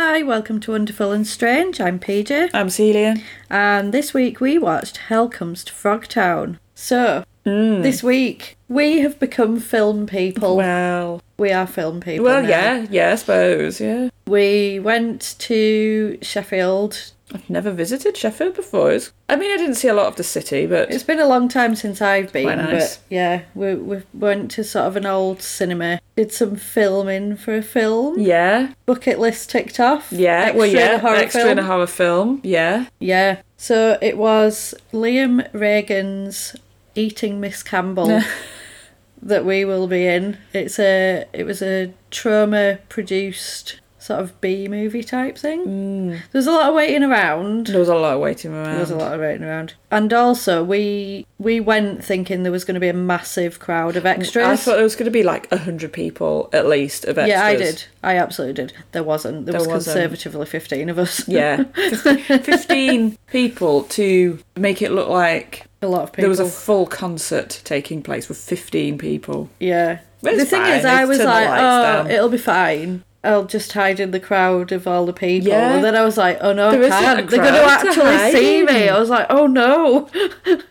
Hi, welcome to Wonderful and Strange. I'm PJ, I'm Celia. and this week we watched Hell Comes to Frogtown. So, hmm. this week we have become film people. Well, we are film people. well, now. yeah, yeah, I suppose, yeah. We went to Sheffield. I've never visited Sheffield before. It's, I mean, I didn't see a lot of the city, but It's been a long time since I've been, Quite nice. but yeah, we we went to sort of an old cinema. Did some filming for a film. yeah, Bucket list ticked off. yeah, Extra well, in yeah, a horror extra film. in a horror film, yeah. Yeah. So it was Liam Regan's Eating Miss Campbell that we will be in. It's a it was a Troma produced sort of B movie type thing. Mm. There's a lot of waiting around. There was a lot of waiting around. There was a lot of waiting around. And also we we went thinking there was going to be a massive crowd of mm, extras. I thought there was going to be like a hundred people at least of extras. yeah, I did. I absolutely did. There wasn't. There, There was wasn't. conservatively 15 of us. Yeah, fifteen people to make it look like a lot of people. there was a full concert taking place with fifteen people. Yeah. But the thing fine, is, I was like, oh, down." it'll be fine. I'll just hide in the crowd of all the people. Yeah. And then I was like, oh no, There I can't. They're going to actually see me. I was like, oh no.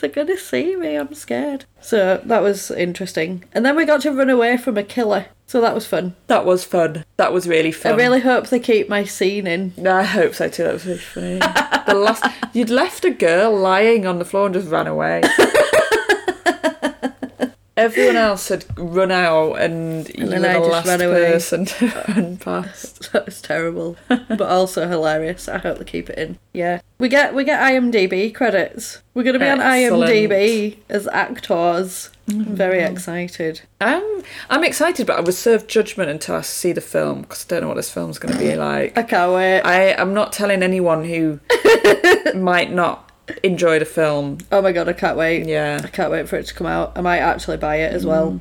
They're going to see me. I'm scared. So that was interesting. And then we got to run away from a killer. So that was fun. That was fun. That was really fun. I really hope they keep my scene in. I hope so too. That was really funny. the last you'd left a girl lying on the floor and just ran away. Everyone else had run out, and, you were I the last person to run past. That was terrible, but also hilarious. I hope they keep it in. Yeah, we get we get IMDb credits. We're going to be on IMDb as actors. I'm very excited. I'm I'm excited, but I reserve judgment until I see the film because I don't know what this film's going to be like. I can't wait. I am not telling anyone who might not enjoy the film. oh my god, I can't wait. Yeah. I can't wait for it to come out. I might actually buy it as well.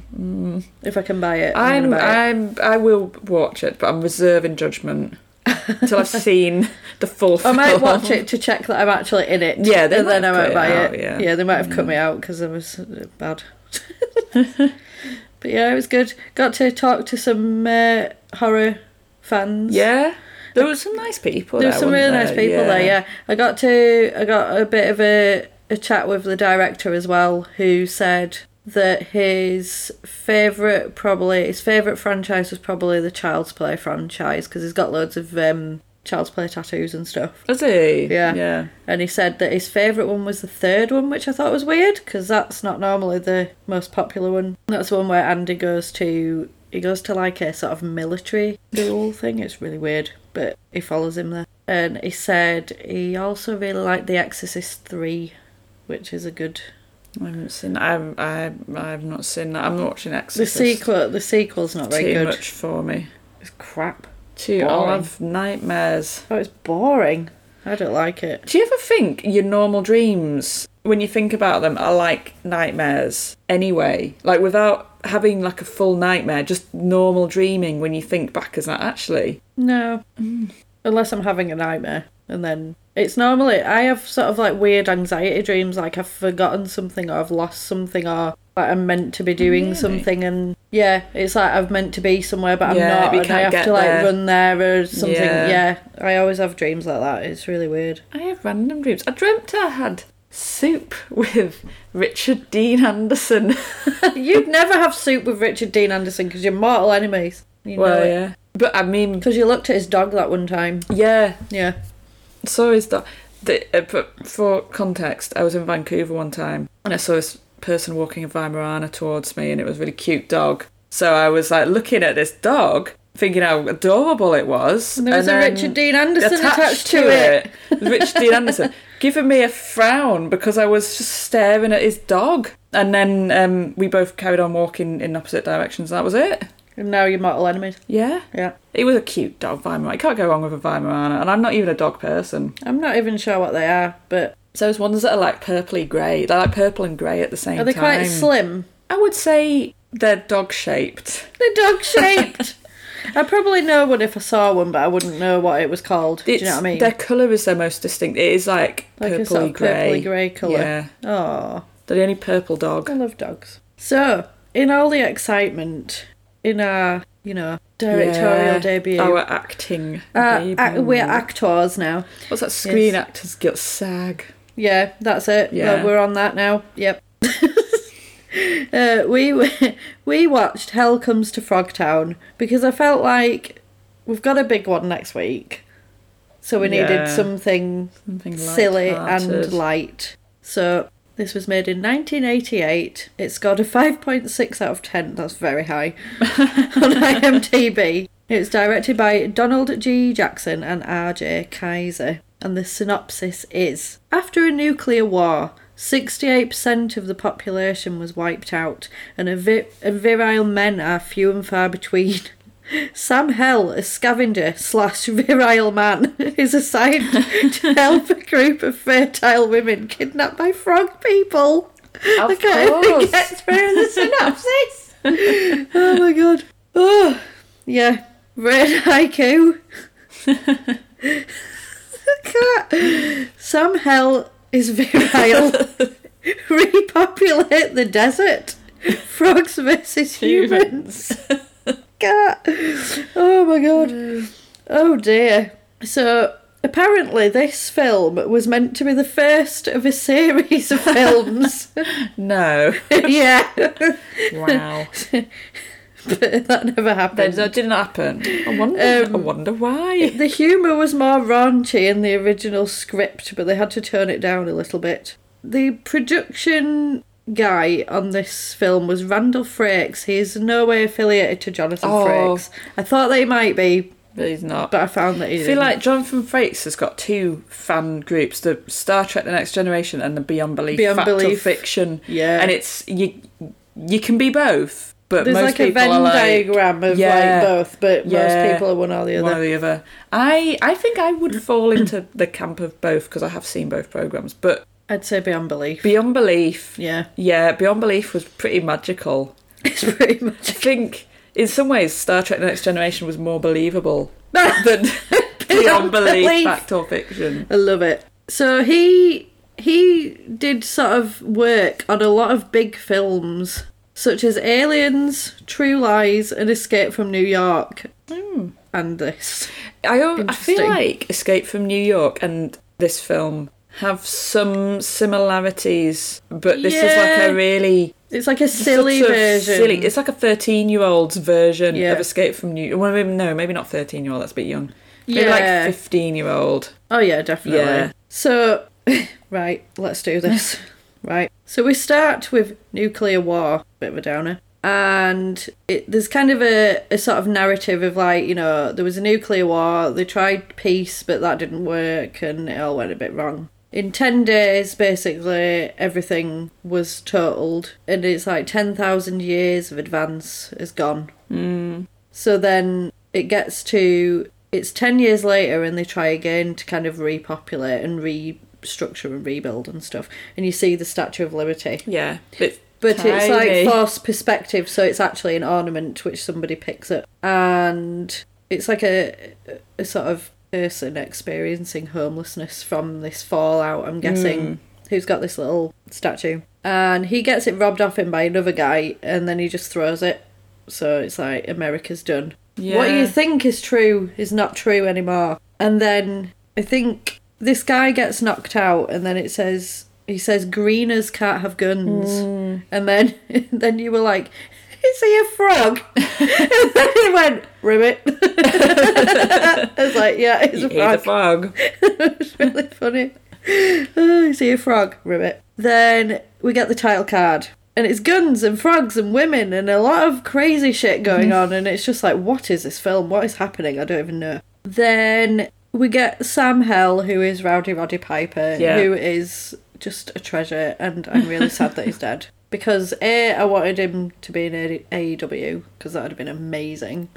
If I can buy it, I'm, I'm it. I will watch it, but I'm reserving judgment until I've seen the full I film. might watch it to check that I'm actually in it. Yeah, they and then I might it buy out, it. yeah. yeah, they might have cut me out because I was uh, bad. but yeah, it was good. Got to talk to some uh, horror fans. Yeah, there were some nice people. there were some really weren't nice people there. Yeah, I got to I got a bit of a a chat with the director as well, who said that his favorite probably his favorite franchise was probably the Child's Play franchise because he's got loads of um, Child's Play tattoos and stuff. Was he? Yeah. Yeah. And he said that his favourite one was the third one, which I thought was weird because that's not normally the most popular one. That's the one where Andy goes to. He goes to like a sort of military school thing. It's really weird, but he follows him there. And he said he also really liked The Exorcist 3, which is a good. I haven't seen. I've I I've not seen that. I'm not watching Exorcist. The sequel, the sequel's not very Too good. much for me. It's crap. Too. I'll Boring. have nightmares. Oh, it's boring. I don't like it. Do you ever think your normal dreams, when you think about them, are like nightmares anyway? Like without having like a full nightmare, just normal dreaming when you think back as that actually. No. Unless I'm having a nightmare. And then it's normally, I have sort of like weird anxiety dreams, like I've forgotten something or I've lost something or like I'm meant to be doing Really? something. And yeah, it's like I'm meant to be somewhere but I'm Yeah, not. and I have to like there. run there or something. Yeah. Yeah. I always have dreams like that. It's really weird. I have random dreams. I dreamt I had soup with Richard Dean Anderson. You'd never have soup with Richard Dean Anderson because you're mortal enemies. You know well, it. yeah. But I mean, Because you looked at his dog that one time. yeah, Yeah. so is that. The, uh, but for context, I was in Vancouver one time and I saw this person walking a Weimaraner towards me and it was a really cute dog. So I was like looking at this dog, thinking how adorable it was. And there was a Richard Dean Anderson attached, to, it. was Richard Dean Anderson giving me a frown because I was just staring at his dog. And then um, we both carried on walking in opposite directions. That was it. And now you're mortal enemies. Yeah. Yeah. It was a cute dog, Weimaraner. You can't go wrong with a Weimaraner. And I'm not even a dog person. I'm not even sure what they are, but So those ones that are like purpley grey. They're like purple and grey at the same are they time. quite slim? I would say they're dog shaped. They're dog shaped. I'd probably know one if I saw one, but I wouldn't know what it was called. Do you know what I mean? Their colour is their most distinct. It is like, like purpley sort of grey. purpley grey colour. Yeah. Oh, They're the only purple dog. I love dogs. So, in all the excitement, in our you know, directorial Yeah. debut. Our acting. Uh, ac- we're actors now. What's that? Screen Yes. Actors Guild SAG. Yeah, that's it. Yeah. Well, we're on that now. Yep. uh, we we watched Hell Comes to Frogtown because I felt like we've got a big one next week, so we needed something Something silly and light. So this was made in 1988. It's got a 5.6 out of 10. That's very high on IMDb. It's directed by Donald G. Jackson and R.J. Kizer. And the synopsis is After a nuclear war, 68% of the population was wiped out, and, a vi- and virile men are few and far between. Sam Hell, a scavenger slash virile man, is assigned to help a group of fertile women kidnapped by frog people. Of I can't even get through the synopsis. oh my god. Oh, yeah. Red haiku. Can't- Sam Hell is virile. Repopulate the desert. Frogs versus humans. God. Oh my god. Oh dear. So apparently this film was meant to be the first of a series of films. No. yeah. Wow. But that never happened. that didn't happen. I wonder. Um, I wonder why. The humour was more raunchy in the original script, but they had to turn it down a little bit. The production guy on this film was Randall Frakes. He's no way affiliated to Jonathan Oh. Frakes. I thought they might be, But he's not. but I found that he I feel didn't. like Jonathan Frakes has got two fan groups: the Star Trek: The Next Generation and the Beyond Belief Beyond Fact Belief. Fiction. Yeah. and it's you. You can be both, but There's like a Venn like diagram of Yeah. like both, but Yeah. most people are one or the other. one or the other. I I think I would fall into the camp of both because I have seen both programs. But I'd say beyond belief. Beyond Belief, yeah, yeah, Beyond Belief was pretty magical. it's pretty much. I think in some ways Star Trek: The Next Generation was more believable than Beyond Belief, Belief. Fact or Fiction. I love it. So he he did sort of work on a lot of big films such as Aliens, True Lies, and Escape from New York, Hmm. and this. I, I feel like Escape from New York and this film have some similarities, but this is like a really It's like a silly version. Silly. It's like a thirteen-year-old's version Yeah. of Escape from New. York. Well, maybe, no, maybe not thirteen-year-old. That's a bit young. Maybe Yeah. like fifteen-year-old. Oh yeah, definitely. Yeah. So, right, let's do this. Right. So we start with nuclear war, bit of a downer. And it, there's kind of a, a sort of narrative of like, you know, there was a nuclear war, they tried peace, but that didn't work, and it all went a bit wrong. In 10 days, basically, everything was totaled, and it's like 10,000 years of advance is gone. Mm. So then it gets to it's 10 years later and they try again to kind of repopulate and restructure and rebuild and stuff. And you see the Statue of Liberty. Yeah, but But it's like false perspective, so it's actually an ornament which somebody picks up. And it's like a, a sort of person experiencing homelessness from this fallout, I'm guessing, hmm. who's got this little statue. And he gets it robbed off him by another guy, and then he just throws it. So it's like, America's done. What you think is true is not true anymore. And then I think this guy gets knocked out, and then it says he says greeners can't have guns, hmm. and then then you were like, is he a frog? and then he went ribbit. I was like, yeah, he's a he's a frog. frog. it's really funny. Oh, is he a frog? Ribbit. Then we get the title card. And it's guns and frogs and women and a lot of crazy shit going mm-hmm. on. And it's just like, what is this film? What is happening? I don't even know. Then we get Sam Hell, who is Rowdy Roddy Piper, Yeah. who is just a treasure. And I'm really sad that he's dead. Because A, I wanted him to be in A- AEW, because that would have been amazing.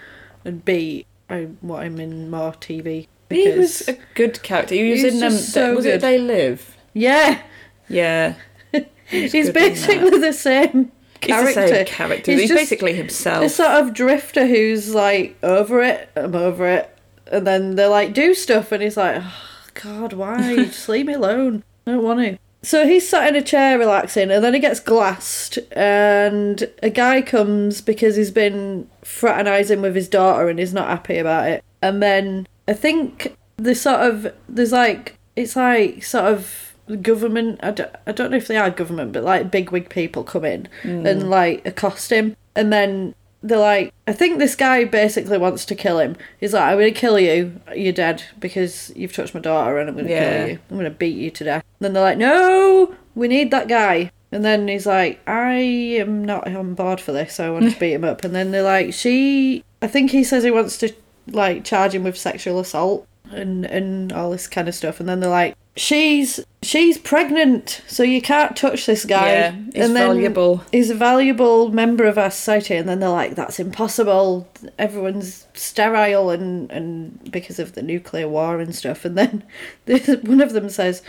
And B, I want him in more TV. He was because- a good character. He was He's in um, so was good. it They Live? Yeah, Yeah. he's good basically the same He's character. the same character. He's He's, basically A himself. sort of drifter who's like over it. I'm over it, and then they're like do stuff, and he's like, oh, God, why? Just leave me alone. I don't want to. so he's sat in a chair relaxing, and then he gets glassed, and a guy comes because he's been fraternising with his daughter and he's not happy about it. And then I think the sort of there's like it's like sort of government. I don't, I don't know if they are government, but like bigwig people come in mm. and like accost him, and then they're like, I think this guy basically wants to kill him. He's like, I'm gonna kill you. You're dead because you've touched my daughter, and I'm gonna Yeah. kill you. I'm gonna beat you to death. And then they're like, No, we need that guy. And then he's like, I am not on board for this. So I want to beat him up. And then they're like, she. I think he says he wants to like charge him with sexual assault and and all this kind of stuff. And then they're like, she's she's pregnant, so you can't touch this guy. Yeah, he's and then valuable. He's a valuable member of our society. And then they're like, that's impossible. Everyone's sterile and and because of the nuclear war and stuff. And then this, one of them says.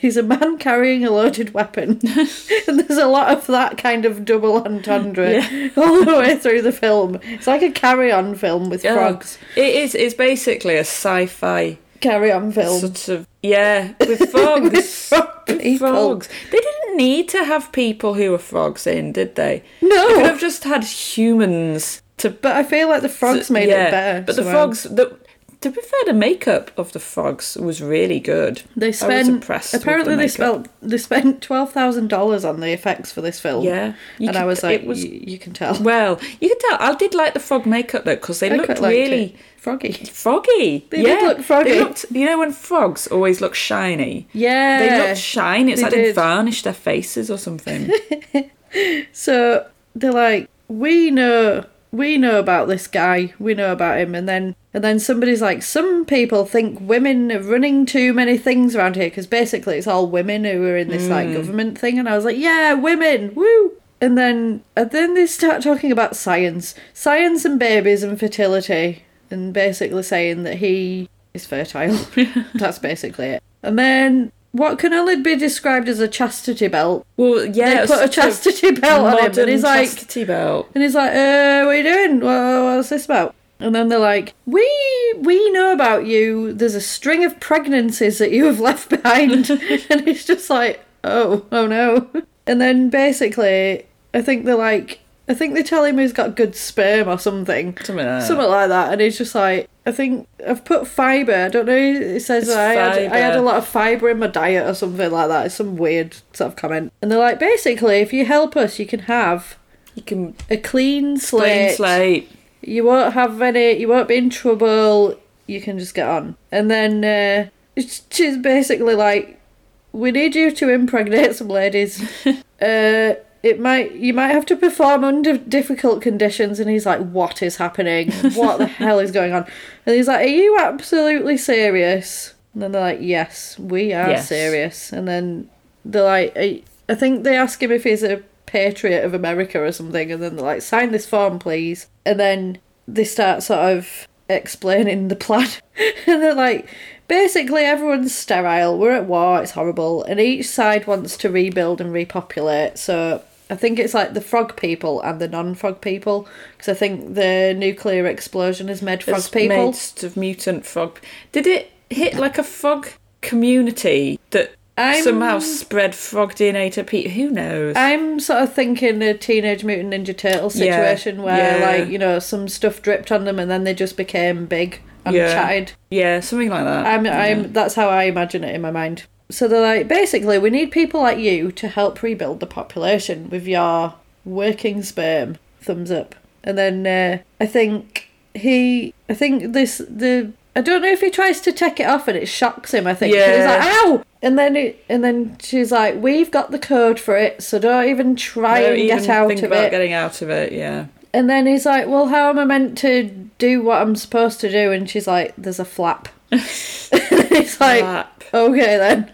He's a man carrying a loaded weapon. and there's a lot of that kind of double entendre Yeah. all the way through the film. It's like a carry on film with Yeah. frogs. It is. It's basically a sci-fi Carry on film. sort of yeah with frogs. With frog With frogs. They didn't need to have people who were frogs in, did they? No. They could have just had humans to. But I feel like the frogs made yeah, it better. But the frogs. The, to be fair, the makeup of the frogs was really good. They I was spent apparently the they spent they spent twelve thousand dollars on the effects for this film. Yeah, and I was like, it was- "Y- you can tell. Well, you can tell. I did like the frog makeup though because they I looked really froggy. froggy. They yeah, did look froggy. They looked, you know when frogs always look shiny. Yeah, They looked shiny. It's they like they did. varnished their faces or something. So they're like, we know, we know about this guy, we know about him, and then and then somebody's like, some people think women are running too many things around here because basically it's all women who are in this Hmm. like government thing, and I was like, yeah, women, woo. And then and then they start talking about science, science and babies and fertility, and basically saying that he is fertile. That's basically it. And then. What can only be described as a chastity belt well, yeah, they put a chastity belt on him, and he's like, chastity belt. and he's like, uh, what are you doing? What, what's this about? And then they're like, we we know about you. There's a string of pregnancies that you have left behind, and he's just like, oh, oh no. And then basically, I think they're like, I think they tell him he's got good sperm or something, Something like that. something like that, and he's just like, I think I've put fibre. I don't know. It says It's I had, I had a lot of fibre in my diet or something like that. It's some weird sort of comment. And they're like, basically, if you help us, you can have You can a clean clean slate. You won't have any. You won't be in trouble. You can just get on. And then uh, she's basically like, "We need you to impregnate some ladies. uh, it might. You might have to perform under difficult conditions." And he's like, "What is happening? What the hell is going on?" And he's like, "Are you absolutely serious?" And then they're like, "Yes, we are Yes. serious." And then they're like, I think they ask him if he's a patriot of America or something, and then they're like, sign this form, please. And then they start sort of explaining the plan. and they're like, basically, everyone's sterile, we're at war, it's horrible, and each side wants to rebuild and repopulate. So I think it's like the frog people and the non frog people, because I think the nuclear explosion has made frog It's people. made of mutant frog. Did it hit like a frog community that I'm- somehow spread frog DNA to people? Who knows? I'm sort of thinking a Teenage Mutant Ninja Turtle Yeah, situation where, yeah. like, you know, some stuff dripped on them and then they just became big and Yeah. chatted. yeah, something like that. I'm, Yeah. I'm, that's how I imagine it in my mind. So they're like, basically, we need people like you to help rebuild the population with your working sperm. Thumbs up. And then uh, I think he, I think this, the, I don't know if he tries to take it off and it shocks him. I think. And he's Yeah. like, ow! And then, it, and then she's like, we've got the code for it, so don't even try Don't and even get out think of about it. getting out of it. Yeah. And then he's like, Well, how am I meant to do what I'm supposed to do? And she's like, There's a flap. it's like, Flap. Okay then.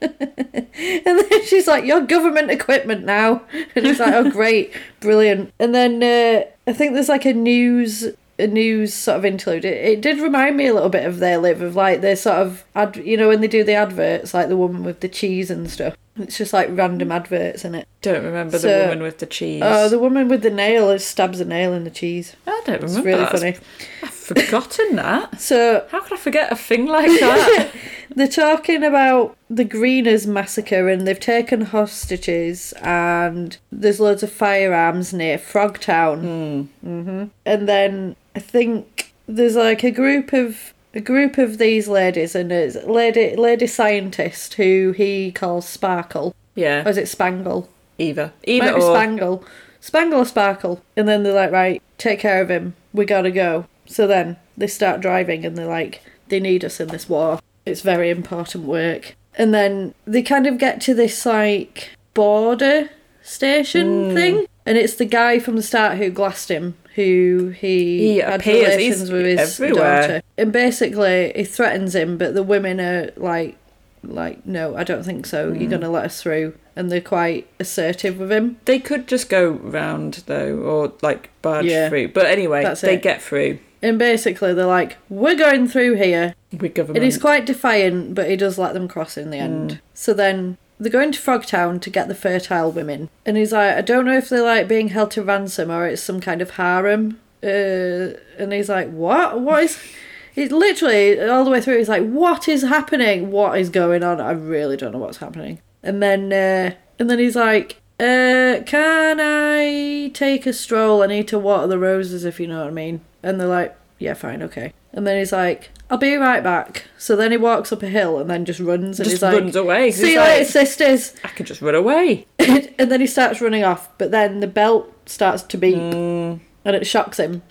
and then she's like, Your government equipment now. And he's like, Oh, great, brilliant. And then uh, I think there's like a news. A news sort of interlude. It, it did remind me a little bit of They Live, of like they sort of ad, you know, when they do the adverts, like the woman with the cheese and stuff. It's just like random adverts in it. Don't remember So- the woman with the cheese. Oh, the woman with the nail who stabs a nail in the cheese. I don't remember. It's really that. funny. I've forgotten that. So How could I forget a thing like that? they're talking about the Greeners massacre and they've taken hostages and there's loads of firearms near Frogtown. hmm And then I think there's like a group of a group of these ladies and it's a lady lady scientist who he calls Sparkle. Or yeah, is it Spangle? either. Either or. Spangle. Spangle or Sparkle. And then they're like, right, take care of him. We gotta go. So then they start driving and they're like, they need us in this war. It's very important work. And then they kind of get to this like border station hmm. thing. And it's the guy from the start who glassed him, who he, He had appears. relations He's with his everywhere. daughter. And basically he threatens him, but the women are like like, no, I don't think so. Mm. You're gonna let us through and they're quite assertive with him. They could just go round though, or like barge Yeah. through. But anyway, That's they it. get through And basically, they're like, "We're going through here," with government. and he's quite defiant, but he does let them cross in the end. So then they're going to Frogtown to get the fertile women, and he's like, "I don't know if they're like being held to ransom or it's some kind of harem." Uh, and he's like, "What? What is?" He's literally all the way through. He's like, "What is happening? What is going on? I really don't know what's happening." And then, uh, and then he's like, uh, "Can I take a stroll? I need to water the roses, if you know what I mean." And they're like, "Yeah, fine, okay." And then he's like, "I'll be right back." So then he walks up a hill and then just runs, and just he's like, runs away. "See you like, later, sisters." I can just run away. and then he starts running off, but then the belt starts to beep Mm, and it shocks him.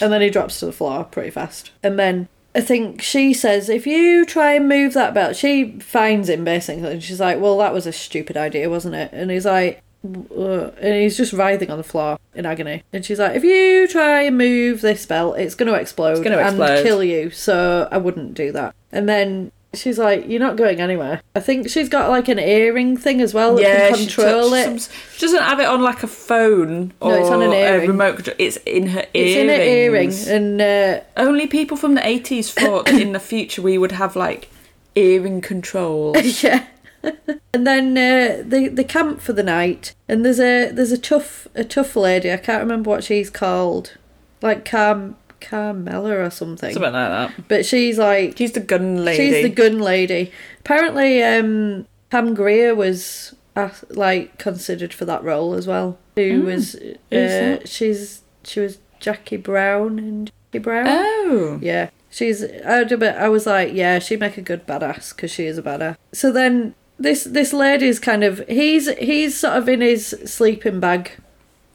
And then he drops to the floor pretty fast. And then I think she says, if you try and move that belt, she finds him basically. And she's like, well, that was a stupid idea, wasn't it? And he's like, "Uh," and he's just writhing on the floor in agony. And she's like, if you try and move this belt, it's going to explode gonna and kill you. So I wouldn't do that. And then she's like, you're not going anywhere. I think she's got like an earring thing as well that yeah, can control touched it. some- she doesn't have it on like a phone No, or it's on an a earring. remote control. It's in her ear. It's in her earring, and uh, Only people from the 80s thought in the future we would have like earring control. yeah. and then uh, they they camp for the night, and there's a there's a tough a tough lady. I can't remember what she's called, like Carm Carmela or something. Something like that. But she's like She's the gun lady. she's the gun lady. Apparently, um, Pam Grier was uh, like considered for that role as well. Who was uh, that? she's she was Jackie Brown and Jackie Brown. Oh. Yeah, she's. I, would- but I was like, yeah, she'd make a good badass because she is a badass. So then this this lady's kind of he's he's sort of in his sleeping bag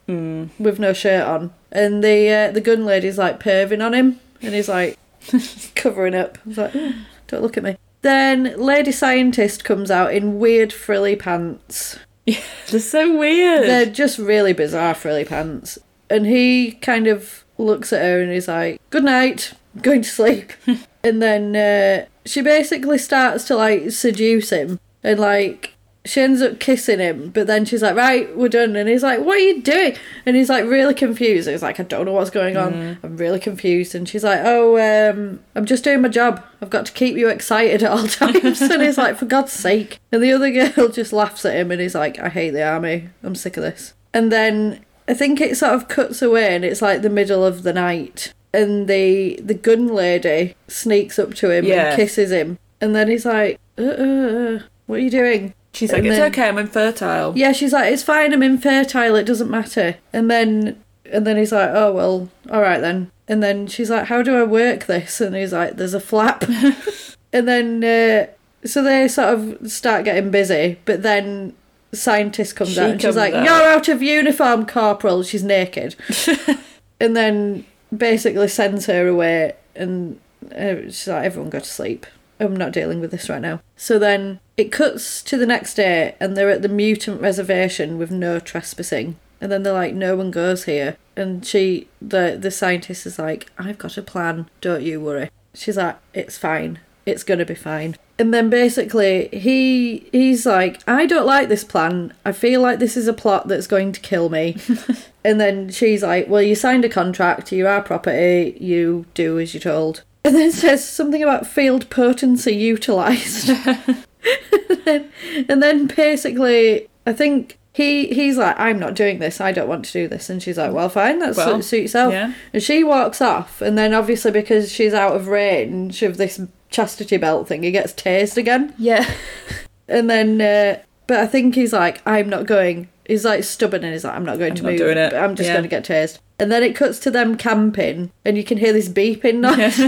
Mm. with no shirt on, and the uh, the gun lady's like perving on him, and he's like covering up. He's like, "Oh, don't look at me. Then lady scientist comes out in weird frilly pants. They're so weird. They're just really bizarre frilly pants. And he kind of looks at her and he's like, Good night, I'm going to sleep. and then uh, she basically starts to like seduce him and like she ends up kissing him, but then she's like, Right, we're done. And he's like, What are you doing? And he's like, really confused. He's like, I don't know what's going on. I'm really confused. And she's like, Oh, um, I'm just doing my job. I've got to keep you excited at all times. and he's like, For God's sake. And the other girl just laughs at him and he's like, I hate the army. I'm sick of this. And then I think it sort of cuts away and it's like the middle of the night. And the the gun lady sneaks up to him Yeah. and kisses him. And then he's like, uh, uh, uh, what are you doing? She's like, it's then- okay, I'm infertile. Yeah, she's like, it's fine, I'm infertile, it doesn't matter. And then and then he's like, oh well, all right then. And then she's like, how do I work this? And he's like, there's a flap. and then uh, so they sort of start getting busy, but then scientist comes She out and she's like, out. you're out of uniform, corporal. She's naked. and then basically sends her away and uh, she's like everyone go to sleep i'm not dealing with this right now. So then it cuts to the next day and they're at the mutant reservation with no trespassing. And then they're like no one goes here. And she the the scientist is like i've got a plan. Don't you worry. She's like it's fine. It's gonna be fine. And then basically he he's like i don't like this plan. I feel like this is a plot that's going to kill me. And then she's like well you signed a contract. You're our property. You do as you're told and then says something about field potency utilized and, then, and then basically i think he he's like, I'm not doing this. I don't want to do this. And she's like, well, fine. That's Well, suit, yourself. yeah. And she walks off. And then obviously because she's out of range of this chastity belt thing, he gets tased again. Yeah. And then, uh, but I think he's like, I'm not going. He's like stubborn and he's like, I'm not going to not move. doing it. I'm just Yeah. going to get tased. And then it cuts to them camping, and you can hear this beeping noise,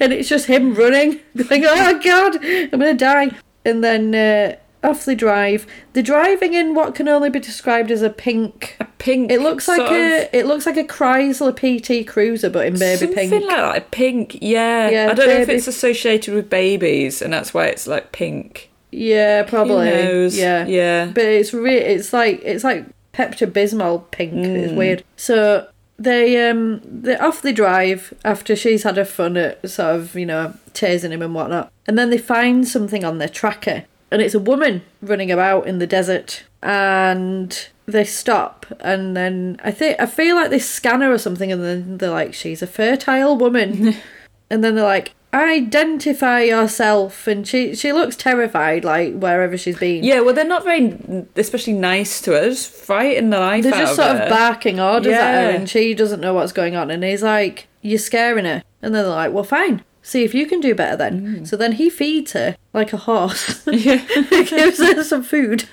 and it's just him running, going, "Oh God, I'm gonna die!" And then uh, off they drive. They're driving in what can only be described as a pink. A pink. It looks like a of- it looks like a Chrysler PT Cruiser, but in baby something pink. like that. Pink. Yeah. Yeah, I don't know if it's associated with babies, and that's why it's like pink. Yeah, probably. Yeah, Yeah. But it's re- it's like it's like Pepto Bismol pink. Mm. It's weird. So they um they off the drive after she's had her fun at sort of you know tasing him and whatnot, and then they find something on their tracker, and it's a woman running about in the desert, and they stop, and then I think I feel like they scan her or something, and then they're like, she's a fertile woman. And then they're like, identify yourself. And she, she looks terrified, like, wherever she's been. Yeah. Well, they're not very, especially nice to us frighten the life They're just of sort her. of barking orders at her, and she doesn't know what's going on. And he's like, You're scaring her. And then they're like, Well, fine. See if you can do better then. Mm. So then he feeds her like a horse. Yeah. gives her some food.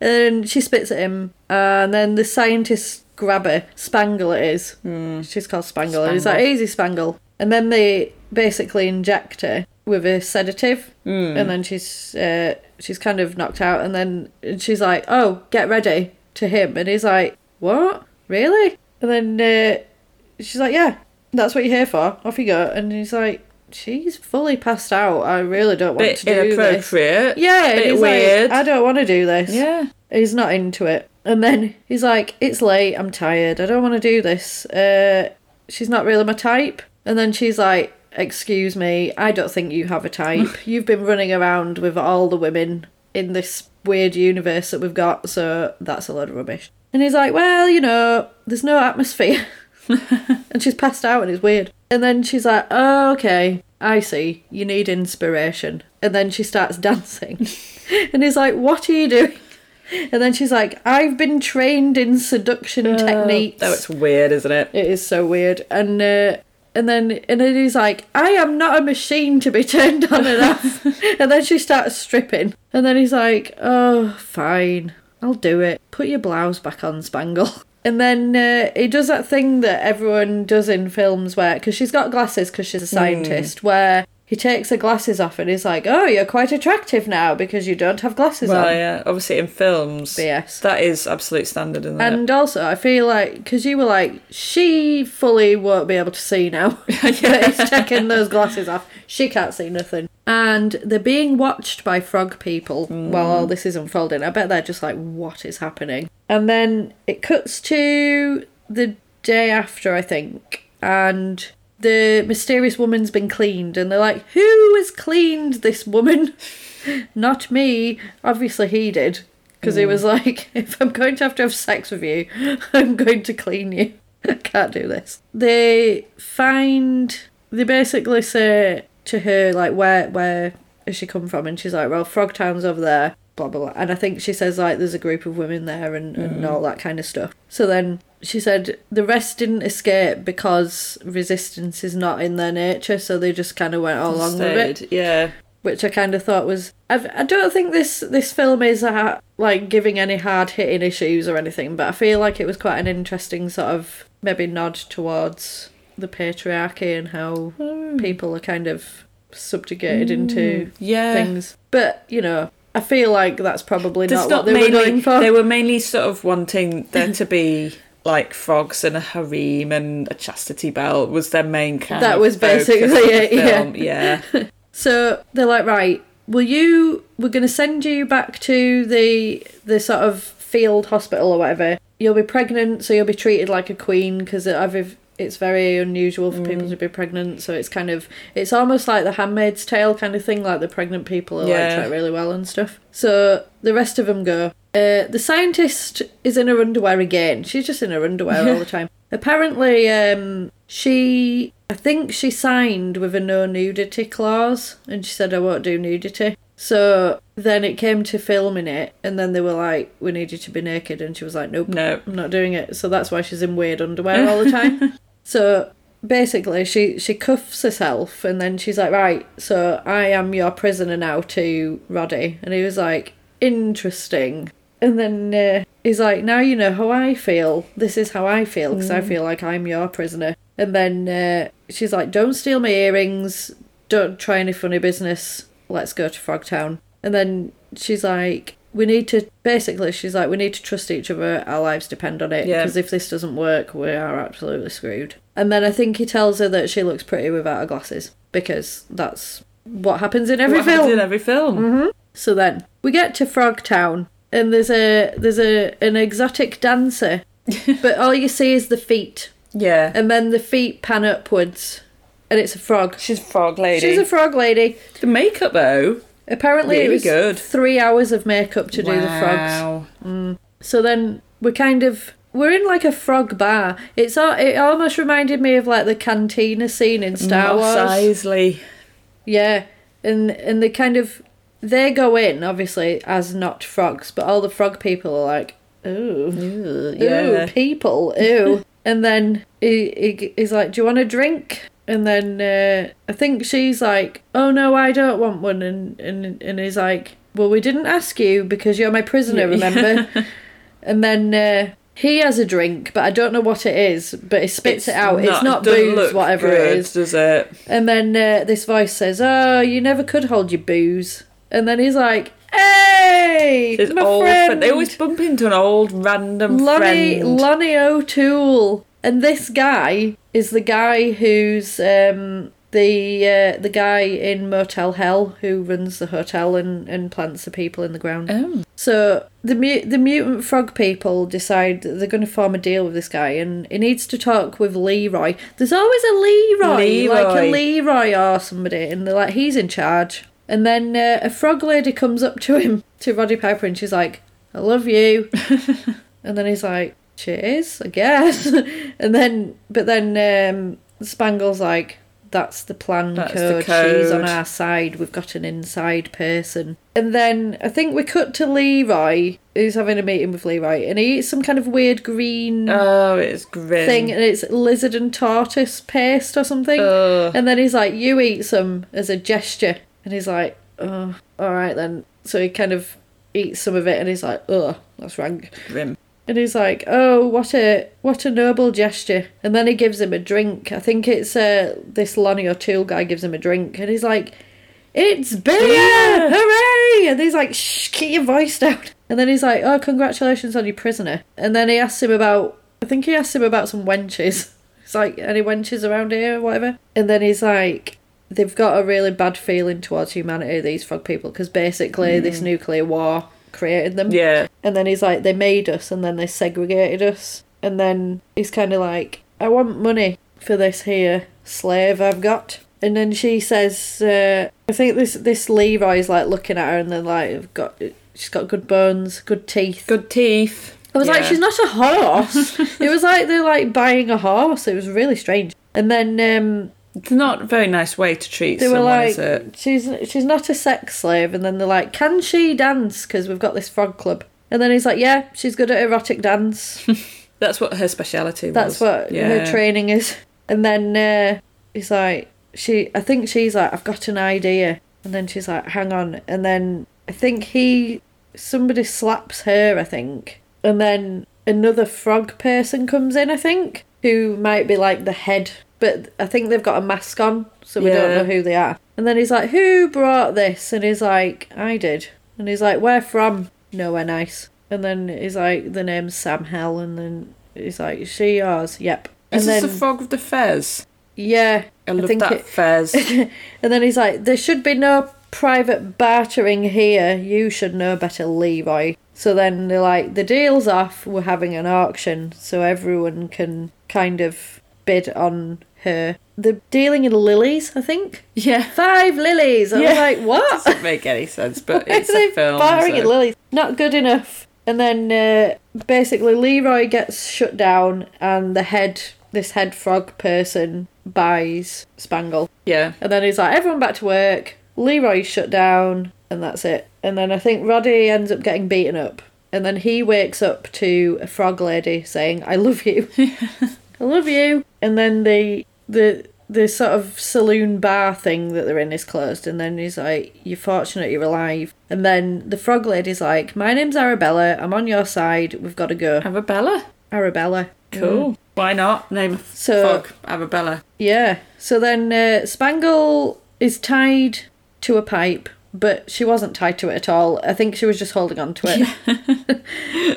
And she spits at him. And then the scientists grab her. Spangle it is. Hmm. She's called Spangle. And he's like, easy Spangle. And then they basically inject her with a sedative. And then she's uh, she's kind of knocked out. And then she's like, oh, get ready to him. And he's like, what? Really? And then uh, she's like, yeah, that's what you're here for. Off you go. And he's like, she's fully passed out. I really don't want Bit to do this. inappropriate. Yeah, and Bit weird. like, I don't want to do this. Yeah. He's not into it. And then he's like, It's late, I'm tired, I don't want to do this. Uh, she's not really my type. And then she's like, Excuse me, I don't think you have a type. You've been running around with all the women in this weird universe that we've got, so that's a load of rubbish. And he's like, Well, you know, there's no atmosphere. and she's passed out and it's weird. And then she's like, Oh, okay, I see. You need inspiration. And then she starts dancing. and he's like, What are you doing? And then she's like, I've been trained in seduction techniques. Oh, it's weird, isn't it? It is so weird. And uh, and then and then he's like, I am not a machine to be turned on and off. and then she starts stripping. And then he's like, Oh, fine, I'll do it. Put your blouse back on, Spangle. And then uh, he does that thing that everyone does in films where, because she's got glasses because she's a scientist, where he takes the glasses off and he's like, Oh, you're quite attractive now because you don't have glasses Well, on. yeah. Obviously, in films, BS. that is absolute standard, isn't it? And also, I feel like because you were like, she fully won't be able to see now. yeah, he's taking those glasses off. She can't see nothing. And they're being watched by frog people mm. while all this is unfolding. I bet they're just like, what is happening? And then it cuts to the day after, I think. And the mysterious woman's been cleaned. And they're like, who has cleaned this woman? Not me. Obviously, he did. Because he mm. was like, if I'm going to have to have sex with you, I'm going to clean you. I can't do this. They find, they basically say to her, like, where, where has she come from? And she's like, well, Frog Town's over there, blah, blah, blah. And I think she says, like, there's a group of women there and, and mm-hmm. all that kind of stuff. So then she said the rest didn't escape because resistance is not in their nature. So they just kind of went all along with it Yeah. which I kind of thought was. I've, I don't think this this film is uh, like giving any hard hitting issues or anything, but I feel like it was quite an interesting sort of maybe nod towards the patriarchy and how hmm. people are kind of subjugated into hmm, Yeah. things. But you know, I feel like that's probably not, what they mainly, were going for. They were mainly sort of wanting there to be like frogs and a harem and a chastity belt was their main kind That was basically it, yeah. yeah. So they're like, right, will you? We're going to send you back to the the sort of field hospital or whatever. You'll be pregnant, so you'll be treated like a queen because it's very unusual for Mm. people to be pregnant. So it's kind of it's almost like the Handmaid's Tale kind of thing. Like the pregnant people are like Yeah. treated really well and stuff. So the rest of them go. Uh, the scientist is in her underwear again. She's just in her underwear all the time. Apparently, um, she, I think she signed with a no nudity clause, and she said, "I won't do nudity." So then it came to filming it, and then they were like, "We need you to be naked," and she was like, "Nope, No. I'm not doing it." So that's why she's in weird underwear all the time. so basically, she she cuffs herself, and then she's like, "Right, so I am your prisoner now to Roddy," and he was like, "Interesting." And then uh, he's like, "Now you know how I feel. This is how I feel because I feel like I'm your prisoner." And then uh, she's like, "Don't steal my earrings. Don't try any funny business. Let's go to Frogtown." And then she's like, "We need to." Basically, she's like, "We need to trust each other. Our lives depend on it. Yeah. Because if this doesn't work, we are absolutely screwed." And then I think he tells her that she looks pretty without her glasses because that's what happens in every what film. in every film. Mhm. So then we get to frog town and there's a there's a an exotic dancer, but all you see is the feet, Yeah. and then the feet pan upwards, and it's a frog. She's a frog lady. She's a frog lady. the makeup though. Apparently, it was good. three hours of makeup to do the frogs. Wow. Mm. So then we're kind of we're in like a frog bar. It's it almost reminded me of like the cantina scene in Star Mos Wars. Eisley. Yeah, and and they kind of they go in obviously as not frogs, but all the frog people are like, ooh, ooh, yeah. people, ooh, and then he, he he's like, do you want a drink? And then uh, I think she's like, oh no, I don't want one, and and and he's like, well, we didn't ask you because you're my prisoner, remember? and then. Uh, he has a drink, but I don't know what it is. But he spits it out. it's not booze, whatever good, it is. Does it? And then uh, this voice says, "Oh, you never could hold your booze." And then he's like, "Hey, It's my old friend, friend. They always bump into an old random Lonnie friend. Lonnie O'Toole." And this guy is the guy who's um, the uh, the guy in Motel Hell who runs the hotel and, and plants the people in the ground. oh. So the mu- the mutant frog people decide that they're going to form a deal with this guy, and he needs to talk with Leroy. There's always a Leroy, like a Leroy. Leroy or somebody, and they're like, he's in charge. And then uh, a frog lady comes up to him, to Roddy Piper, and she's like, "I love you." and then he's like, "Cheers, I guess." and then, but then um, Spangle's like, "That's the plan That's the code. She's on our side. We've got an inside person." And then I think we cut to Leroy, who's having a meeting with Leroy, and he eats some kind of weird green Oh, it's grim. thing, and it's lizard and tortoise paste or something. And then he's like, "You eat some as a gesture," and he's like, "Oh, all right then." So he kind of eats some of it, and he's like, "Oh, that's rank." grim. And he's like, "Oh, what a what a noble gesture!" And then he gives him a drink. I think it's uh, this Lonnie O'Toole guy gives him a drink, and he's like, "It's beer! Beer! Hooray!" And he's like, "Shh, keep your voice down." And then he's like, "Oh, congratulations on your prisoner." And then he asks him about, I think he asked him about some wenches. It's like, any wenches around here or whatever? And then he's like, they've got a really bad feeling towards humanity, these frog people, because basically this nuclear war created them. Yeah. And then he's like, they made us and then they segregated us. And then he's kind of like, I want money for this here slave I've got. And then she says, uh, I think this this Leroy's like looking at her and then like "I've got she's got good bones, good teeth. Good teeth. I was like, she's not a horse. it was like they're like buying a horse. It was really strange. And then um, It's not a very nice way to treat they someone, were like, is it? she's she's not a sex slave. And then they're like, can she dance? Because we've got this frog club. And then he's like, yeah, she's good at erotic dance. That's what her speciality was. That's what her training is. And then uh, he's like, she. I think she's like, I've got an idea. And then she's like, hang on. And then I think he, somebody slaps her. I think. And then another frog person comes in. I think who might be like the head, but I think they've got a mask on, so we don't know who they are. And then he's like, who brought this? And he's like, I did. And he's like, where from? Nowhere nice. And then he's like, the name's Sam Hell. And then he's like, she yours? Yep. And Is then this the frog with the fez? yeah, I love think that it- fez. and then he's like, there should be no private bartering here. You should know better, Leroy. So then they're like, the deal's off. We're having an auction, so everyone can kind of bid on her. They're dealing in lilies, I think. yeah. Five lilies. I was Yeah. like, what? Doesn't make any sense, but it's a film. barring so- at lilies? Not good enough. And then uh, basically Leroy gets shut down, and the head, this head frog person, buys Spangle. Yeah. And then he's like, everyone back to work. Leroy's shut down. and that's it. And then I think Roddy ends up getting beaten up. And then he wakes up to a frog lady saying, I love you. I love you. And then the the the sort of saloon bar thing that they're in is closed and then he's like, You're fortunate you're alive. And then the frog lady's like, My name's Arabella, I'm on your side, we've gotta go. Arabella. Arabella. Cool. Why not? Name a So- frog Arabella. Yeah. So then uh, Spangle is tied to a pipe, but she wasn't tied to it at all. I think she was just holding on to it.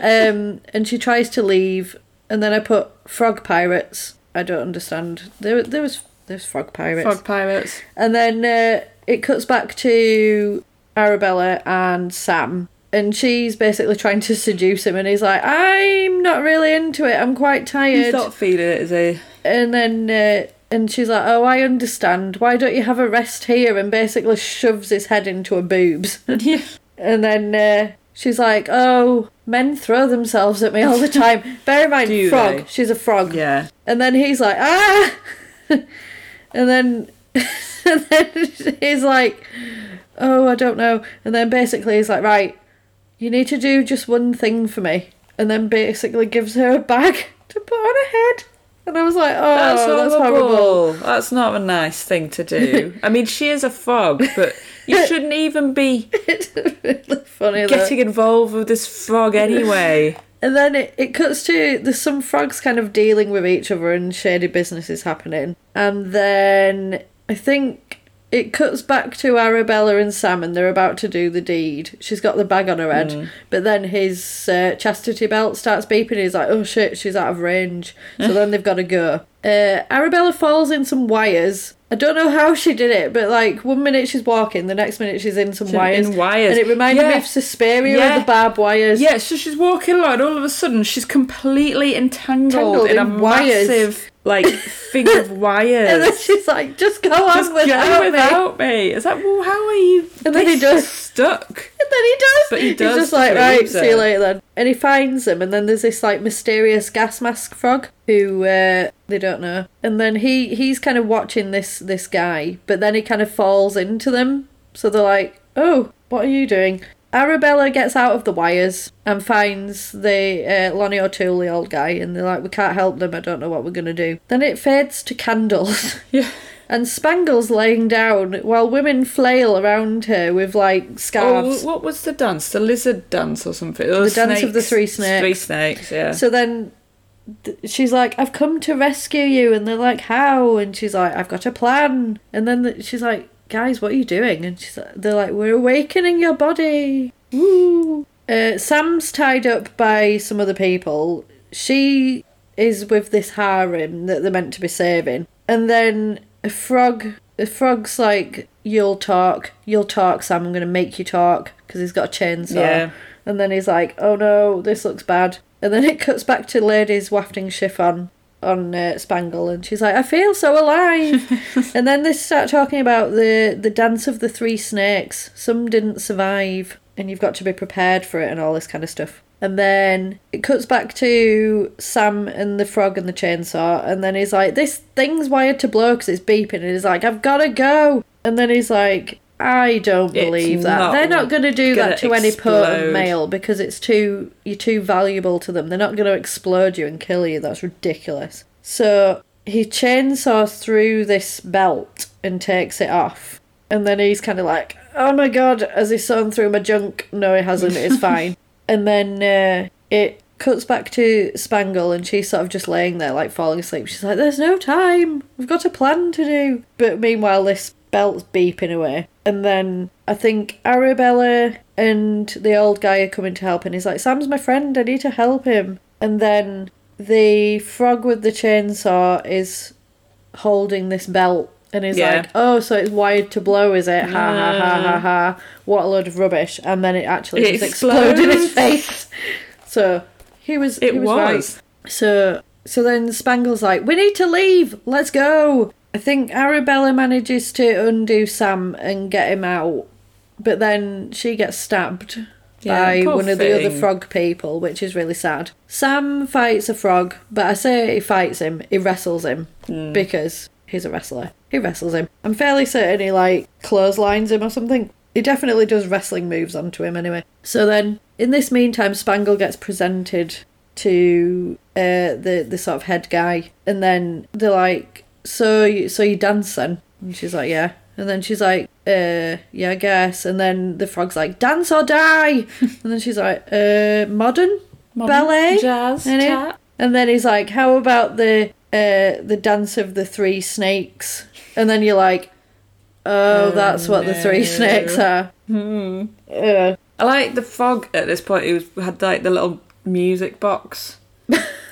um, and she tries to leave, and then I put frog pirates. I don't understand. There, there was there's frog pirates, Frog pirates. and then uh, it cuts back to Arabella and Sam. And she's basically trying to seduce him, and he's like, "I'm not really into it. I'm quite tired." He's not feeling it, is he? And then uh, and she's like, "Oh, I understand. Why don't you have a rest here?" And basically shoves his head into her boobs. yeah. and then uh, she's like, "Oh, men throw themselves at me all the time." Bear in mind, Do frog. they? She's a frog. Yeah. And then he's like, "Ah!" and then and then he's like, "Oh, I don't know." And then basically he's like, "Right, you need to do just one thing for me." And then basically gives her a bag to put on her head. And I was like, "Oh, That's, that's, horrible. horrible." That's not a nice thing to do. I mean, she is a frog, but you shouldn't even be really funny though. getting involved with this frog anyway. And then it, it cuts to there's some frogs kind of dealing with each other and shady business is happening. And then I think it cuts back to Arabella and Sam and they're about to do the deed. She's got the bag on her head, but then his uh, chastity belt starts beeping. He's like, oh shit, she's out of range. So then they've got to go. Uh, Arabella falls in some wires. I don't know how she did it, but like one minute she's walking, the next minute she's in some She's wires. in wires. And it reminded me of Suspiria Yeah. with the barbed wires. Yeah, so she's walking along, and all of a sudden she's completely entangled, Tangled in, a wires. massive like thing of wires. And then she's like, just go on Just without, go me. without me. It's like, well, how are you? And then he does. stuck. And then he does. But he does. He's just like, right, see you later then. And he finds him, and then there's this like mysterious gas mask frog who uh, they don't know. And then he he's kind of watching this this guy, but then he kind of falls into them. So they're like, oh, what are you doing? Arabella gets out of the wires and finds the uh, Lonnie O'Toole, the old guy, and they're like, we can't help them. I don't know what we're gonna do. Then it fades to candles. Yeah. And Spangle's laying down while women flail around her with like scarves. Oh, what was the dance? The lizard dance or something? Or The dance of the three snakes. Three snakes. yeah. So then she's like, I've come to rescue you. And they're like, How? And she's like, I've got a plan. And then the, she's like, Guys, what are you doing? And she's like, they're like, We're awakening your body. Woo. Uh, Sam's tied up by some other people. She is with this harem that they're meant to be saving. And then a frog, a frog's like, You'll talk. You'll talk, Sam. I'm going to make you talk. Because he's got a chainsaw. Yeah. And then he's like, "Oh no, this looks bad." And then it cuts back to ladies wafting chiffon on uh, Spangle, and she's like, "I feel so alive." and then they start talking about the the dance of the three snakes. Some didn't survive, and you've got to be prepared for it, and all this kind of stuff. And then it cuts back to Sam and the frog and the chainsaw, and then he's like, "This thing's wired to blow because it's beeping," and he's like, "I've got to go." And then he's like, "I don't It's believe that. not They're not going to do that to any potent explode." male because it's too you're too valuable to them. They're not going to explode you and kill you. That's ridiculous." So he chainsaws through this belt and takes it off, and then he's kind of like, "Oh my god!" As he's sawn through my junk. No, he hasn't. It's fine. and then uh, it cuts back to Spangle, and she's sort of just laying there, like falling asleep. She's like, "There's no time. We've got a plan to do." But meanwhile, this belt's beeping away, and then I think Arabella and the old guy are coming to help, and he's like, "Sam's my friend. I need to help him." And then the frog with the chainsaw is holding this belt. And he's Yeah. like, oh, so it's wired to blow, is it? Ha ha ha ha ha. What a load of rubbish. And then it actually It just exploded in his face. So he was It he was, was. right. So so then Spangle's like, We need to leave, let's go. I think Arabella manages to undo Sam and get him out. But then she gets stabbed Yeah, by one of the other frog people, which is really sad. Sam fights a frog, but I say he fights him, he wrestles him Hmm. because he's a wrestler. He wrestles him. I'm fairly certain he like clotheslines him or something. he definitely does wrestling moves onto him anyway. So then, in this meantime, Spangle gets presented to uh, the the sort of head guy, and then they're like, "So, you, so you dance then?" And she's like, "Yeah." And then she's like, uh, yeah, I guess. And then the frog's like, dance or die. and then she's like, uh, modern, ballet, jazz, tap. And then he's like, how about the uh, the dance of the three snakes? And then you're like, oh, Oh, that's what the three snakes are. Hmm. Uh, I like the frog at this point. He was had like the little music box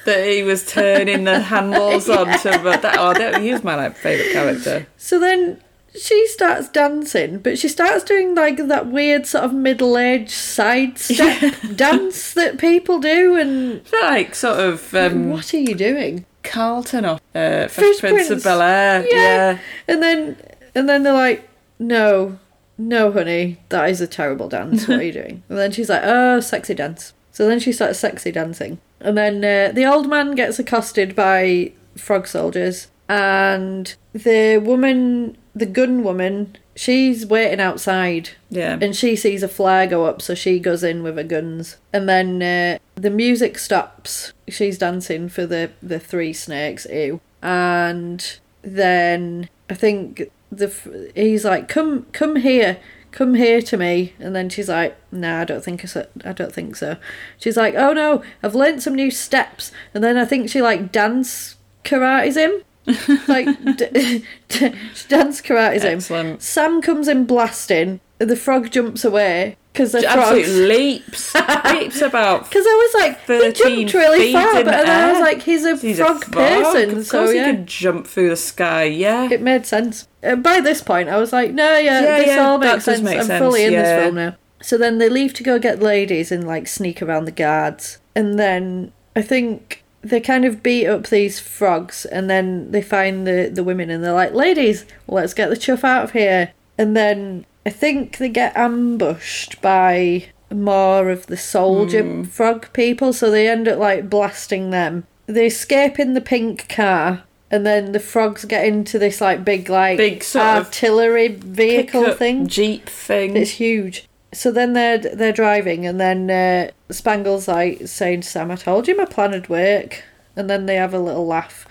that he was turning the handles on to. But that, oh, that, he was my like favorite character. so then she starts dancing, but she starts doing like that weird sort of middle aged side step dance that people do. And Like sort of um, what are you doing? Carlton off uh, Fresh Prince, Prince. of Bel Air. Yeah. Yeah. And then and then they're like, no, no, honey, that is a terrible dance. What are you doing? And then she's like, oh, sexy dance. So then she starts sexy dancing. And then uh, the old man gets accosted by frog soldiers, and the woman, the gun woman, she's waiting outside Yeah. and she sees a flare go up, so she goes in with her guns. And then uh, the music stops. She's dancing for the the three snakes. Ew. And then I think the he's like, "Come, come here." Come here to me, and then she's like, "Nah, I don't think so. I don't think so." She's like, "Oh no, I've learnt some new steps," and then I think she like dance karate's him, like d- d- dance karate's him. Sam comes in blasting. The frog jumps away because the Absolute frogs. leaps. leaps about. Because I was like, he 13 jumped really far, but then I was like, he's a He's frog, a frog. person, Of so yeah, he could jump through the sky. Yeah. it made sense. Uh, by this point, I was like, no, yeah, Yeah, this yeah, all makes sense. make I'm sense, fully in yeah. this film now. So then they leave to go get ladies and like sneak around the guards, and then I think they kind of beat up these frogs, and then they find the the women, and they're like, ladies, let's get the chuff out of here. And then I think they get ambushed by more of the soldier Hmm. frog people, so they end up like blasting them. They escape in the pink car, and then the frogs get into this like big like Big artillery vehicle thing. Jeep thing. It's huge. So then they're they're driving, and then uh, Spangle's like saying to Sam, "I told you my plan would work." And then they have a little laugh,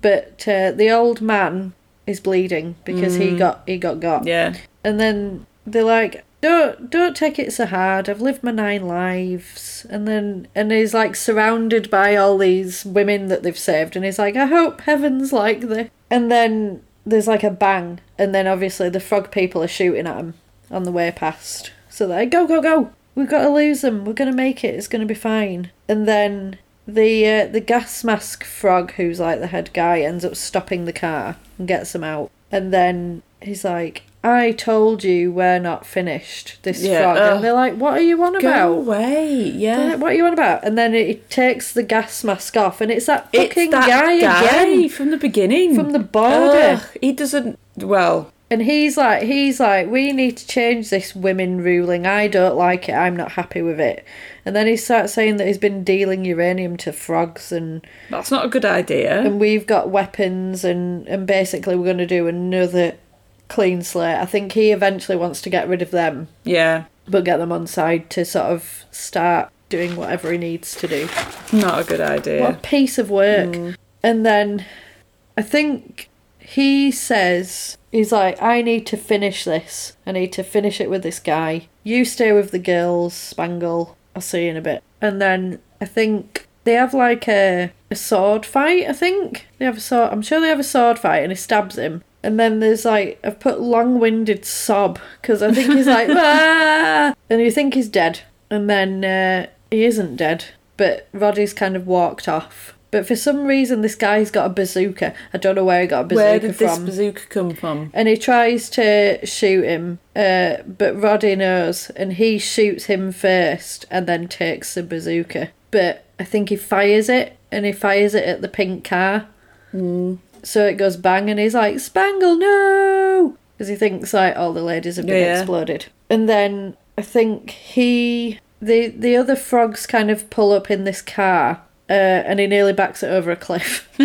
but uh, the old man is bleeding because he got he got got. Mm. Yeah. And then they're like, "Don't don't take it so hard. I've lived my nine lives." And then and he's like surrounded by all these women that they've saved, and he's like, "I hope heaven's like this." And then there's like a bang, and then obviously the frog people are shooting at him on the way past. So they're like, "Go go go! We've got to lose them. We're gonna make it. It's gonna be fine." And then the uh, the gas mask frog, who's like the head guy, ends up stopping the car and gets them out. And then he's like, "I told you we're not finished." This Yeah, frog, ugh. and they're like, "What are you on Go about?" away. They're Yeah. like, what are you on about? And then it, it takes the gas mask off, and it's that fucking it's that guy, guy again from the beginning. from the border. Ugh, he doesn't. Well, And he's like, he's like, we need to change this women ruling. I don't like it. I'm not happy with it. And then he starts saying that he's been dealing uranium to frogs, and that's not a good idea. and we've got weapons, and and basically we're going to do another clean slate. I think he eventually wants to get rid of them, yeah. but get them on side to sort of start doing whatever he needs to do. Not a good idea. What a piece of work. Mm. And then I think he says, he's like, I need to finish this. I need to finish it with this guy. You stay with the girls, Spangle. I'll see you in a bit. And then I think they have like a, a sword fight, I think. They have a sword, I'm sure they have a sword fight and he stabs him. And then there's like, I've put long winded sob because I think he's like, ah! And you think he's dead. And then uh, he isn't dead. But Roddy's kind of walked off. But for some reason, this guy's got a bazooka. I don't know where he got a bazooka from. Where did this from. bazooka come from? and he tries to shoot him, uh, but Roddy knows, and he shoots him first, and then takes the bazooka. But I think he fires it, and he fires it at the pink car. Mm. So it goes bang, and he's like, "Spangle, no!" Because he thinks like all the ladies have been Yeah. exploded. And then I think he, the the other frogs, kind of pull up in this car, uh, and he nearly backs it over a cliff.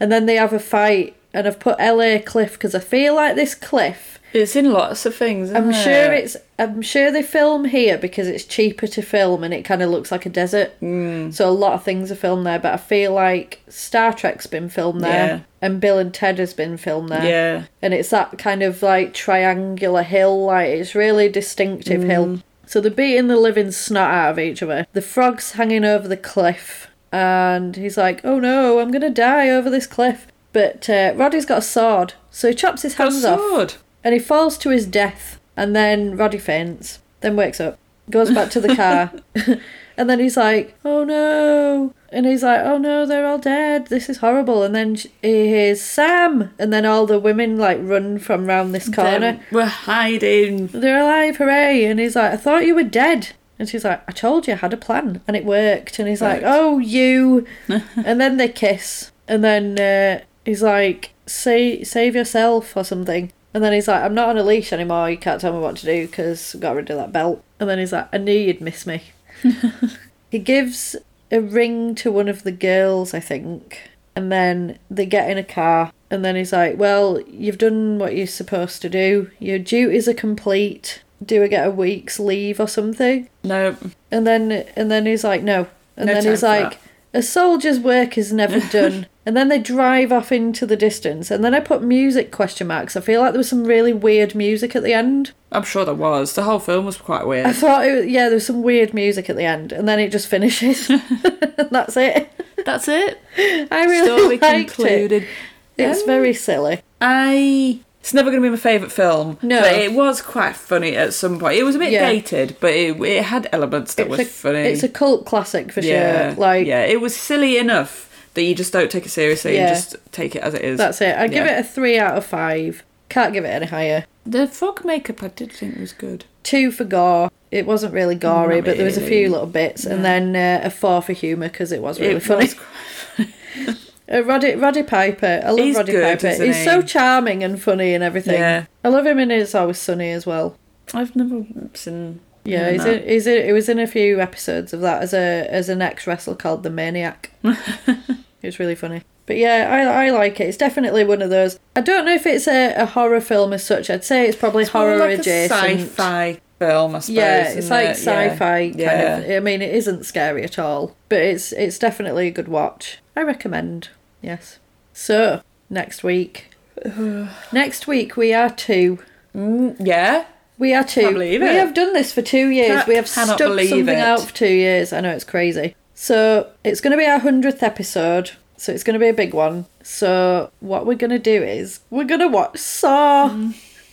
and then they have a fight, and I've put LA cliff because I feel like this cliff It's in lots of things. I'm isn't sure it's. I'm sure they film here because it's cheaper to film and it kind of looks like a desert. Mm. So a lot of things are filmed there. But I feel like Star Trek's been filmed there, Yeah. and Bill and Ted has been filmed there. Yeah. and it's that kind of like triangular hill. Like it's really distinctive Mm. hill. So they're beating the living snot out of each other. The frog's hanging over the cliff, and he's like, "Oh no, I'm gonna die over this cliff." But uh, Roddy's got a sword, so he chops his hands off and he falls to his death. And then Roddy faints, then wakes up, goes back to the car, and then he's like, "Oh no!" And he's like, "Oh no, they're all dead. This is horrible." And then he hears Sam, and then all the women like run from round this corner. We're hiding. They're alive, hooray! And he's like, "I thought you were dead." And she's like, "I told you I had a plan, and it worked." And he's like, "Oh, you!" and then they kiss, and then uh, he's like, "Say, save yourself" or something. And then he's like, "I'm not on a leash anymore. You can't tell me what to do because I got rid of that belt." And then he's like, "I knew you'd miss me." he gives a ring to one of the girls, I think, and then they get in a car. And then he's like, "Well, you've done what you're supposed to do. Your duties are complete. Do I get a week's leave or something?" No. And then and then he's like, no. And No then he's like, a soldier's work is never done. And then they drive off into the distance. And then I put music question marks. I feel like there was some really weird music at the end. I'm sure there was. The whole film was quite weird I thought, it was, yeah, there was some weird music at the end. And then it just finishes. that's it. That's it. I really Story liked it. concluded. It's Um, very silly. I. It's never going to be my favourite film. No. But it was quite funny at some point. It was a bit Yeah. dated, but it, it had elements that was a, funny. It's a cult classic for yeah. sure. Like, yeah, it was silly enough that you just don't take it seriously. Yeah. You just take it as it is. that's it. I give it a three out of five. Can't give it any higher. The fog makeup I did think was good. two for gore. It wasn't really gory, Not but there was a few little bits, and then uh, a four for humour because it was really it funny. was quite- Uh, Roddy, Roddy Piper, I love He's Roddy good, Piper. isn't He's he? so charming and funny and everything. Yeah. I love him in It's Always Sunny as well. I've never seen. Yeah, him he's in in, he's in, he was in a few episodes of that as a as an ex wrestler called the Maniac. it was really funny. But yeah, I I like it. It's definitely one of those. I don't know if it's a, a horror film as such. I'd say it's probably It's horror like adjacent. a sci-fi film, I suppose. Yeah, it's like it? Sci-fi kind Yeah. of. I mean, it isn't scary at all, but it's it's definitely a good watch. I recommend. Yes. So next week, next week we are two. Mm, yeah. We are two. We have done this for two years. Can't- we have stuck something it. out for two years. I know it's crazy. So it's going to be our hundredth episode. So it's going to be a big one. So what we're going to do is we're going to watch Saw. Mm.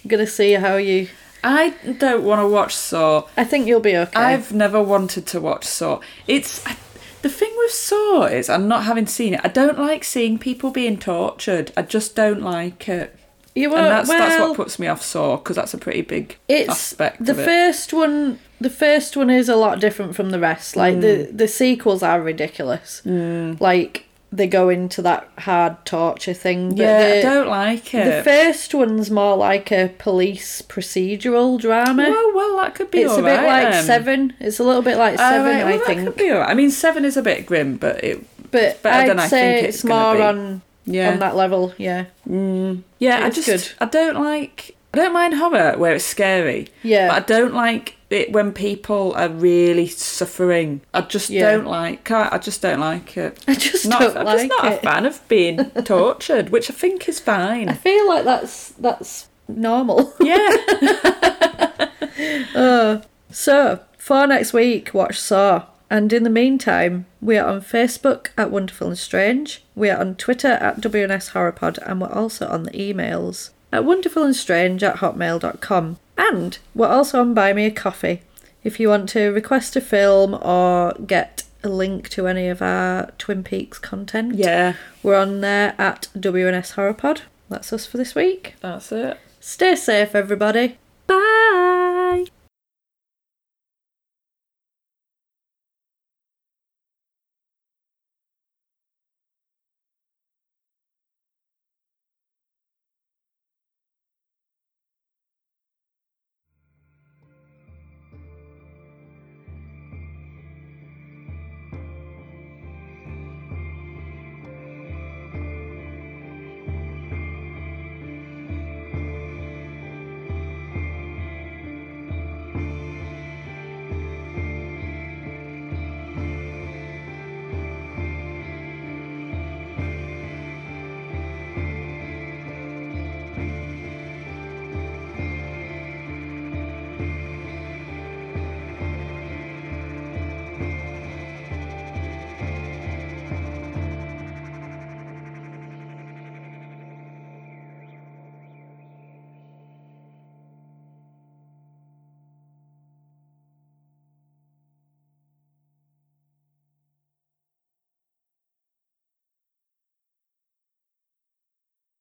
I'm going to see how you. I don't want to watch Saw. I think you'll be okay. I've never wanted to watch Saw. It's I, the thing with Saw is, and not having seen it, I don't like seeing people being tortured. I just don't like it, you and won't- that's that's what puts me off Saw because that's a pretty big it's aspect the of it. first one the first one is a lot different from the rest like the Mm. the sequels are ridiculous like they go into that hard torture thing but yeah, the, I don't like it. the first one's more like a police procedural drama well, well, that could be it's a bit alright like seven it's a little bit like Oh, seven right, well, i that think could be alright. I mean, seven is a bit grim, but it but better i'd than I say think it's, it's more be. on yeah, on that level yeah yeah. I just good. I don't like. I don't mind horror where it's scary. Yeah. But I don't like it when people are really suffering. I just Yeah. don't like. I just don't like it. i just Not, don't I'm like just not it a fan of being tortured, which I think is fine. i feel like that's that's normal Yeah. Uh, so, for next week, watch Saw. And in the meantime, we are on Facebook at Wonderful and Strange. We are on Twitter at WNS Horrorpod, and we're also on the emails at wonderfulandstrange at hotmail.com. And we're also on Buy Me a Coffee. If you want to request a film or get a link to any of our Twin Peaks content, yeah. we're on there at WNS Horror Pod. That's us for this week. That's it. Stay safe, everybody. Bye.